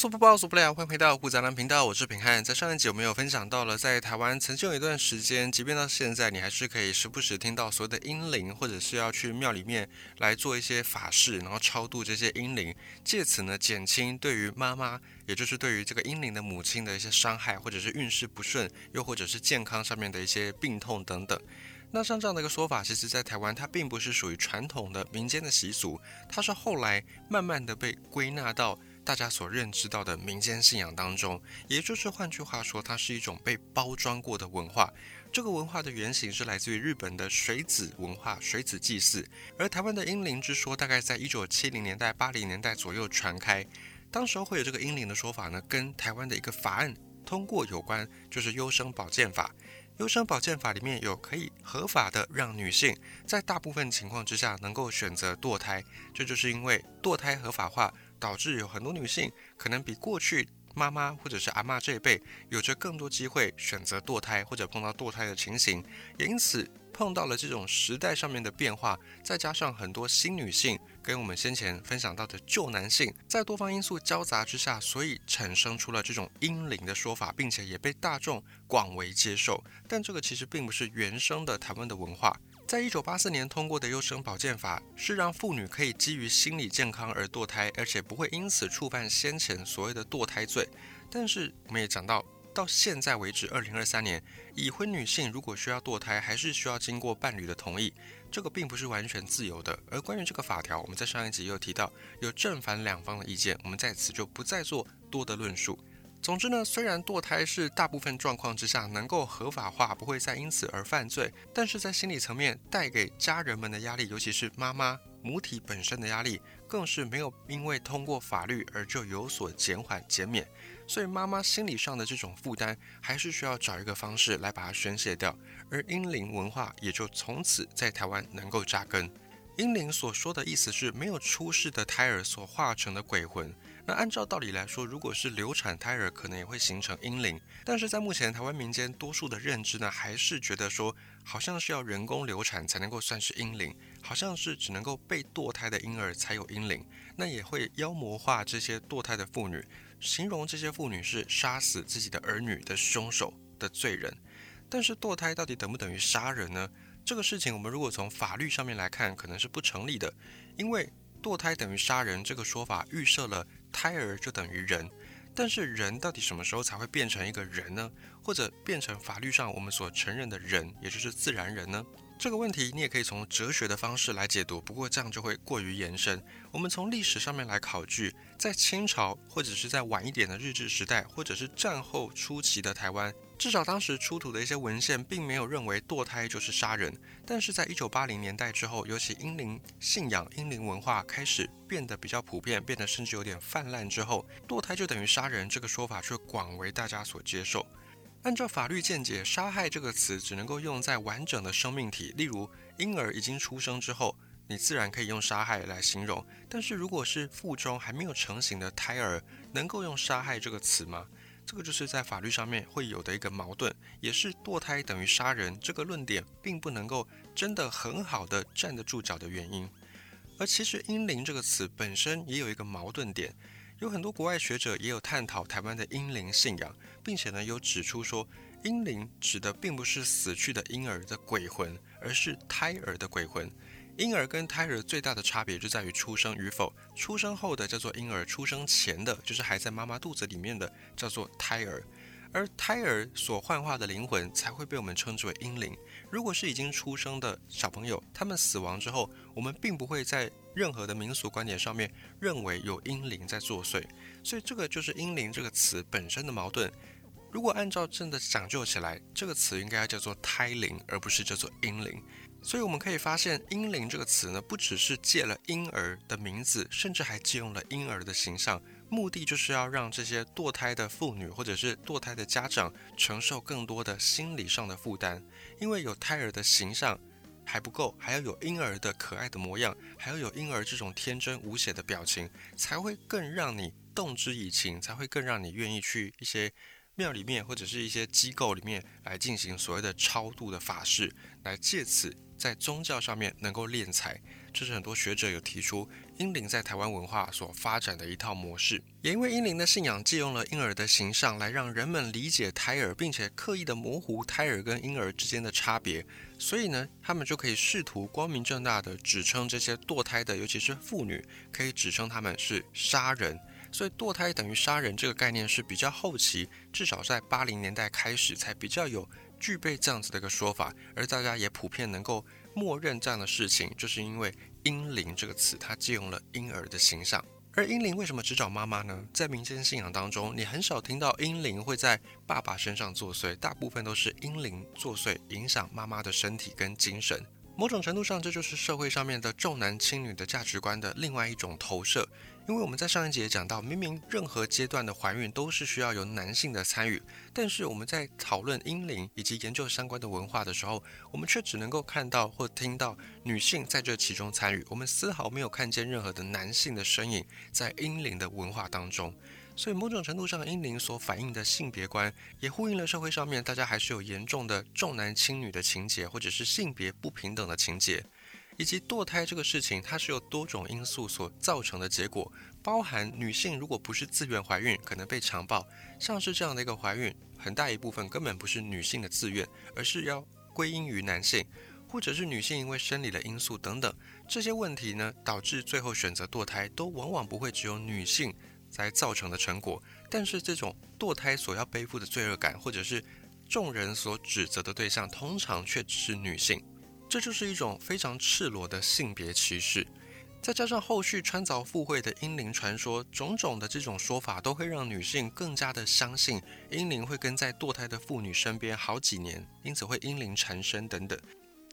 无所不包，无所不了。欢迎回到顾杂兰频道，我是平汉。在上一集我们有分享到了，在台湾曾经有一段时间，即便到现在，你还是可以时不时听到所谓的阴灵，或者是要去庙里面来做一些法事，然后超度这些阴灵，借此呢减轻对于妈妈，也就是对于这个阴灵的母亲的一些伤害，或者是运势不顺，又或者是健康上面的一些病痛等等。那像这样的一个说法，其实在台湾它并不是属于传统的民间的习俗，它是后来慢慢的被归纳到。大家所认知到的民间信仰当中，也就是换句话说，它是一种被包装过的文化。这个文化的原型是来自于日本的水子文化、水子祭祀，而台湾的阴灵之说大概在一九七零年代、八零年代左右传开。当时候会有这个阴灵的说法呢，跟台湾的一个法案通过有关，就是优生保健法。优生保健法里面有可以合法的让女性在大部分情况之下能够选择堕胎，这就是因为堕胎合法化。导致有很多女性可能比过去妈妈或者是阿妈这一辈有着更多机会选择堕胎或者碰到堕胎的情形，也因此碰到了这种时代上面的变化，再加上很多新女性跟我们先前分享到的旧男性，在多方因素交杂之下，所以产生出了这种阴灵的说法，并且也被大众广为接受。但这个其实并不是原生的台湾的文化。在一九八四年通过的优生保健法，是让妇女可以基于心理健康而堕胎，而且不会因此触犯先前所谓的堕胎罪。但是我们也讲到，到现在为止，二零二三年，已婚女性如果需要堕胎，还是需要经过伴侣的同意，这个并不是完全自由的。而关于这个法条，我们在上一集又提到有正反两方的意见，我们在此就不再做多的论述。总之呢，虽然堕胎是大部分状况之下能够合法化，不会再因此而犯罪，但是在心理层面带给家人们的压力，尤其是妈妈母体本身的压力，更是没有因为通过法律而就有所减缓减免。所以妈妈心理上的这种负担，还是需要找一个方式来把它宣泄掉，而英灵文化也就从此在台湾能够扎根。阴灵所说的意思是没有出世的胎儿所化成的鬼魂。那按照道理来说，如果是流产胎儿，可能也会形成阴灵。但是在目前台湾民间多数的认知呢，还是觉得说，好像是要人工流产才能够算是阴灵，好像是只能够被堕胎的婴儿才有阴灵。那也会妖魔化这些堕胎的妇女，形容这些妇女是杀死自己的儿女的凶手的罪人。但是堕胎到底等不等于杀人呢？这个事情我们如果从法律上面来看，可能是不成立的，因为堕胎等于杀人这个说法预设了。胎儿就等于人，但是人到底什么时候才会变成一个人呢？或者变成法律上我们所承认的人，也就是自然人呢？这个问题你也可以从哲学的方式来解读，不过这样就会过于延伸。我们从历史上面来考据，在清朝或者是在晚一点的日治时代，或者是战后初期的台湾。至少当时出土的一些文献，并没有认为堕胎就是杀人。但是在一九八零年代之后，尤其阴灵信仰、阴灵文化开始变得比较普遍，变得甚至有点泛滥之后，堕胎就等于杀人这个说法却广为大家所接受。按照法律见解，杀害这个词只能够用在完整的生命体，例如婴儿已经出生之后，你自然可以用杀害来形容。但是如果是腹中还没有成型的胎儿，能够用杀害这个词吗？这个就是在法律上面会有的一个矛盾，也是堕胎等于杀人这个论点并不能够真的很好的站得住脚的原因。而其实“阴灵”这个词本身也有一个矛盾点，有很多国外学者也有探讨台湾的阴灵信仰，并且呢有指出说，阴灵指的并不是死去的婴儿的鬼魂，而是胎儿的鬼魂。婴儿跟胎儿最大的差别就在于出生与否。出生后的叫做婴儿，出生前的就是还在妈妈肚子里面的叫做胎儿。而胎儿所幻化的灵魂才会被我们称之为婴灵。如果是已经出生的小朋友，他们死亡之后，我们并不会在任何的民俗观点上面认为有婴灵在作祟。所以这个就是婴灵这个词本身的矛盾。如果按照真的讲究起来，这个词应该要叫做胎灵，而不是叫做婴灵。所以我们可以发现，“婴灵”这个词呢，不只是借了婴儿的名字，甚至还借用了婴儿的形象，目的就是要让这些堕胎的妇女或者是堕胎的家长承受更多的心理上的负担。因为有胎儿的形象还不够，还要有婴儿的可爱的模样，还要有婴儿这种天真无邪的表情，才会更让你动之以情，才会更让你愿意去一些。庙里面或者是一些机构里面来进行所谓的超度的法事，来借此在宗教上面能够敛财。这是很多学者有提出英灵在台湾文化所发展的一套模式。也因为英灵的信仰借用了婴儿的形象来让人们理解胎儿，并且刻意的模糊胎儿跟婴儿之间的差别，所以呢，他们就可以试图光明正大的指称这些堕胎的，尤其是妇女，可以指称他们是杀人。所以堕胎等于杀人这个概念是比较后期，至少在八零年代开始才比较有具备这样子的一个说法，而大家也普遍能够默认这样的事情，就是因为“婴灵”这个词，它借用了婴儿的形象。而婴灵为什么只找妈妈呢？在民间信仰当中，你很少听到婴灵会在爸爸身上作祟，大部分都是婴灵作祟，影响妈妈的身体跟精神。某种程度上，这就是社会上面的重男轻女的价值观的另外一种投射。因为我们在上一节讲到，明明任何阶段的怀孕都是需要有男性的参与，但是我们在讨论婴灵以及研究相关的文化的时候，我们却只能够看到或听到女性在这其中参与，我们丝毫没有看见任何的男性的身影在婴灵的文化当中。所以某种程度上，英灵所反映的性别观，也呼应了社会上面大家还是有严重的重男轻女的情节，或者是性别不平等的情节。以及堕胎这个事情，它是由多种因素所造成的结果，包含女性如果不是自愿怀孕，可能被强暴，像是这样的一个怀孕，很大一部分根本不是女性的自愿，而是要归因于男性，或者是女性因为生理的因素等等这些问题呢，导致最后选择堕胎，都往往不会只有女性才造成的成果，但是这种堕胎所要背负的罪恶感，或者是众人所指责的对象，通常却只是女性。这就是一种非常赤裸的性别歧视，再加上后续穿凿附会的阴灵传说，种种的这种说法都会让女性更加的相信阴灵会跟在堕胎的妇女身边好几年，因此会阴灵缠身等等。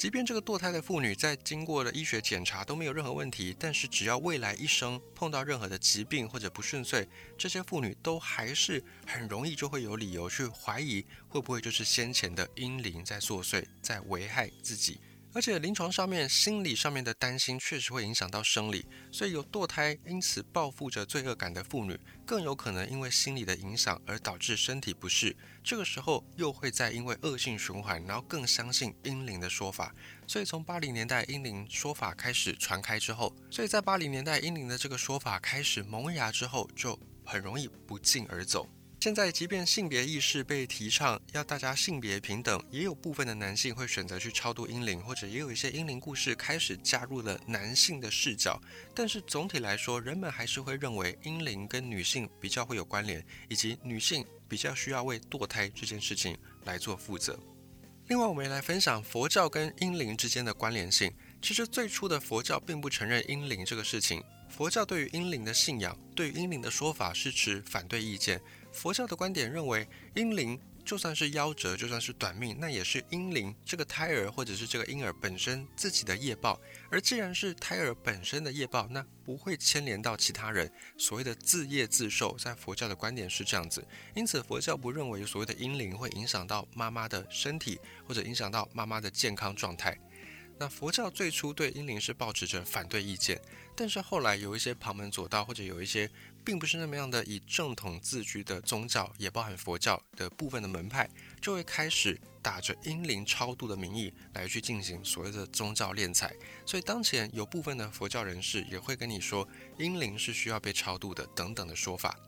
即便这个堕胎的妇女在经过了医学检查都没有任何问题，但是只要未来一生碰到任何的疾病或者不顺遂，这些妇女都还是很容易就会有理由去怀疑会不会就是先前的阴灵在作祟，在危害自己。而且临床上面、心理上面的担心确实会影响到生理，所以有堕胎因此报复着罪恶感的妇女，更有可能因为心理的影响而导致身体不适。这个时候又会再因为恶性循环，然后更相信阴灵的说法。所以从八零年代阴灵说法开始传开之后，所以在八零年代阴灵的这个说法开始萌芽之后，就很容易不胫而走。现在，即便性别意识被提倡，要大家性别平等，也有部分的男性会选择去超度英灵，或者也有一些英灵故事开始加入了男性的视角。但是总体来说，人们还是会认为英灵跟女性比较会有关联，以及女性比较需要为堕胎这件事情来做负责。另外，我们也来分享佛教跟英灵之间的关联性。其实最初的佛教并不承认英灵这个事情，佛教对于英灵的信仰，对于英灵的说法是持反对意见。佛教的观点认为，婴灵就算是夭折，就算是短命，那也是婴灵这个胎儿或者是这个婴儿本身自己的业报。而既然是胎儿本身的业报，那不会牵连到其他人。所谓的自业自受，在佛教的观点是这样子。因此，佛教不认为所谓的婴灵会影响到妈妈的身体，或者影响到妈妈的健康状态。那佛教最初对婴灵是抱持着反对意见，但是后来有一些旁门左道，或者有一些。并不是那么样的以正统自居的宗教，也包含佛教的部分的门派，就会开始打着阴灵超度的名义来去进行所谓的宗教敛财。所以当前有部分的佛教人士也会跟你说，阴灵是需要被超度的等等的说法。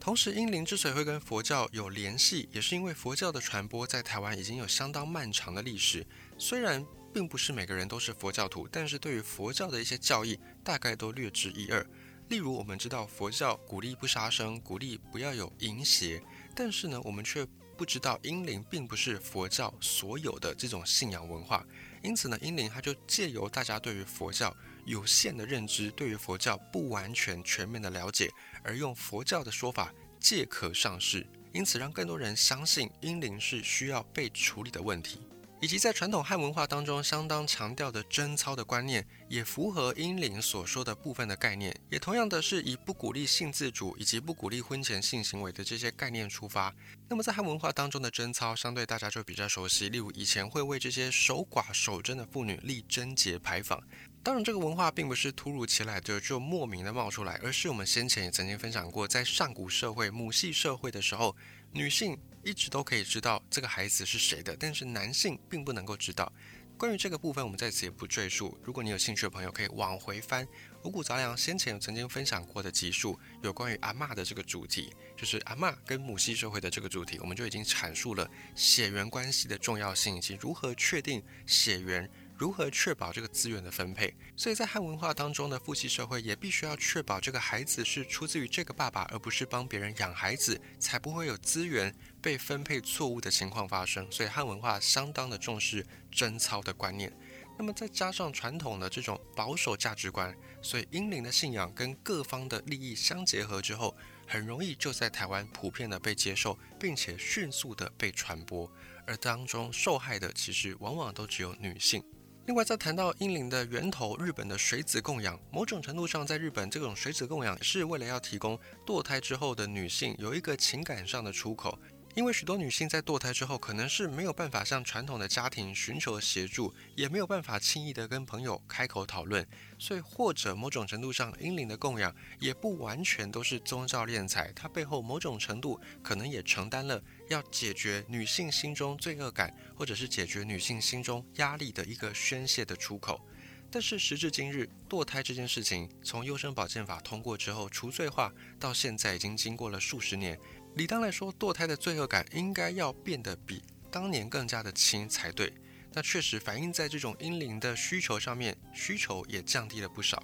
同时，阴灵之所以会跟佛教有联系，也是因为佛教的传播在台湾已经有相当漫长的历史。虽然并不是每个人都是佛教徒，但是对于佛教的一些教义，大概都略知一二。例如，我们知道佛教鼓励不杀生，鼓励不要有淫邪，但是呢，我们却不知道阴灵并不是佛教所有的这种信仰文化。因此呢，阴灵它就借由大家对于佛教有限的认知，对于佛教不完全全面的了解，而用佛教的说法借壳上市，因此让更多人相信阴灵是需要被处理的问题。以及在传统汉文化当中相当强调的贞操的观念，也符合英灵所说的部分的概念，也同样的是以不鼓励性自主以及不鼓励婚前性行为的这些概念出发。那么在汉文化当中的贞操，相对大家就比较熟悉，例如以前会为这些守寡守贞的妇女立贞节牌坊。当然，这个文化并不是突如其来的就莫名的冒出来，而是我们先前也曾经分享过，在上古社会母系社会的时候，女性。一直都可以知道这个孩子是谁的，但是男性并不能够知道。关于这个部分，我们在此也不赘述。如果你有兴趣的朋友，可以往回翻五谷杂粮先前有曾经分享过的集数，有关于阿嬷的这个主题，就是阿嬷跟母系社会的这个主题，我们就已经阐述了血缘关系的重要性以及如何确定血缘。如何确保这个资源的分配？所以在汉文化当中的父系社会也必须要确保这个孩子是出自于这个爸爸，而不是帮别人养孩子，才不会有资源被分配错误的情况发生。所以汉文化相当的重视贞操的观念。那么再加上传统的这种保守价值观，所以英灵的信仰跟各方的利益相结合之后，很容易就在台湾普遍的被接受，并且迅速的被传播。而当中受害的其实往往都只有女性。另外，在谈到英灵的源头，日本的水子供养，某种程度上，在日本这种水子供养是为了要提供堕胎之后的女性有一个情感上的出口。因为许多女性在堕胎之后，可能是没有办法向传统的家庭寻求协助，也没有办法轻易的跟朋友开口讨论，所以或者某种程度上，阴灵的供养也不完全都是宗教敛财，它背后某种程度可能也承担了要解决女性心中罪恶感，或者是解决女性心中压力的一个宣泄的出口。但是时至今日，堕胎这件事情从优生保健法通过之后除罪化，到现在已经经过了数十年。理当来说，堕胎的罪恶感应该要变得比当年更加的轻才对。那确实反映在这种婴灵的需求上面，需求也降低了不少。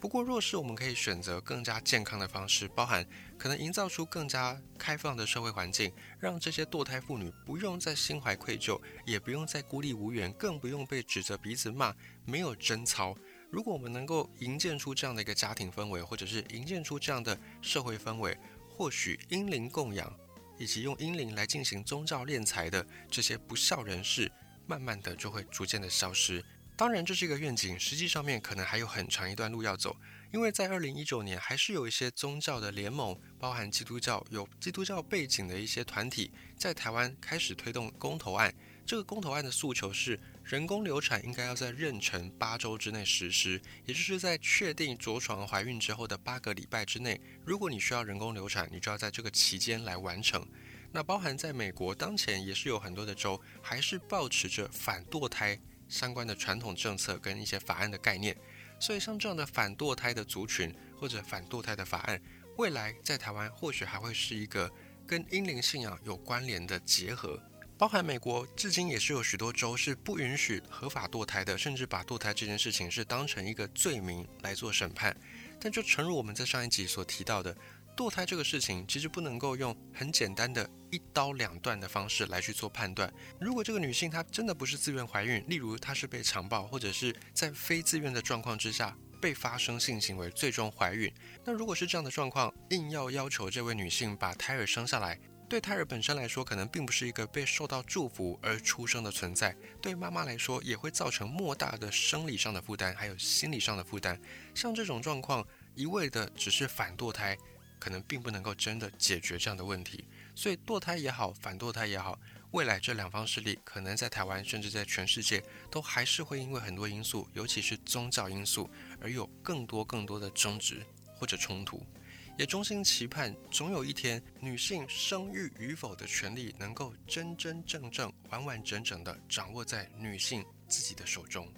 不过，若是我们可以选择更加健康的方式，包含可能营造出更加开放的社会环境，让这些堕胎妇女不用再心怀愧疚，也不用再孤立无援，更不用被指着鼻子骂没有贞操。如果我们能够营建出这样的一个家庭氛围，或者是营建出这样的社会氛围，或许阴灵供养，以及用阴灵来进行宗教敛财的这些不孝人士，慢慢的就会逐渐的消失。当然，这是一个愿景，实际上面可能还有很长一段路要走。因为在二零一九年，还是有一些宗教的联盟，包含基督教有基督教背景的一些团体，在台湾开始推动公投案。这个公投案的诉求是。人工流产应该要在妊娠八周之内实施，也就是在确定着床怀孕之后的八个礼拜之内。如果你需要人工流产，你就要在这个期间来完成。那包含在美国当前也是有很多的州还是保持着反堕胎相关的传统政策跟一些法案的概念。所以像这样的反堕胎的族群或者反堕胎的法案，未来在台湾或许还会是一个跟英灵信仰有关联的结合。包含美国，至今也是有许多州是不允许合法堕胎的，甚至把堕胎这件事情是当成一个罪名来做审判。但就诚如我们在上一集所提到的，堕胎这个事情其实不能够用很简单的一刀两断的方式来去做判断。如果这个女性她真的不是自愿怀孕，例如她是被强暴，或者是在非自愿的状况之下被发生性行为最终怀孕，那如果是这样的状况，硬要要求这位女性把胎儿生下来。对胎儿本身来说，可能并不是一个被受到祝福而出生的存在。对妈妈来说，也会造成莫大的生理上的负担，还有心理上的负担。像这种状况，一味的只是反堕胎，可能并不能够真的解决这样的问题。所以，堕胎也好，反堕胎也好，未来这两方势力可能在台湾，甚至在全世界，都还是会因为很多因素，尤其是宗教因素，而有更多更多的争执或者冲突。也衷心期盼，总有一天，女性生育与否的权利能够真真正正、完完整整地掌握在女性自己的手中。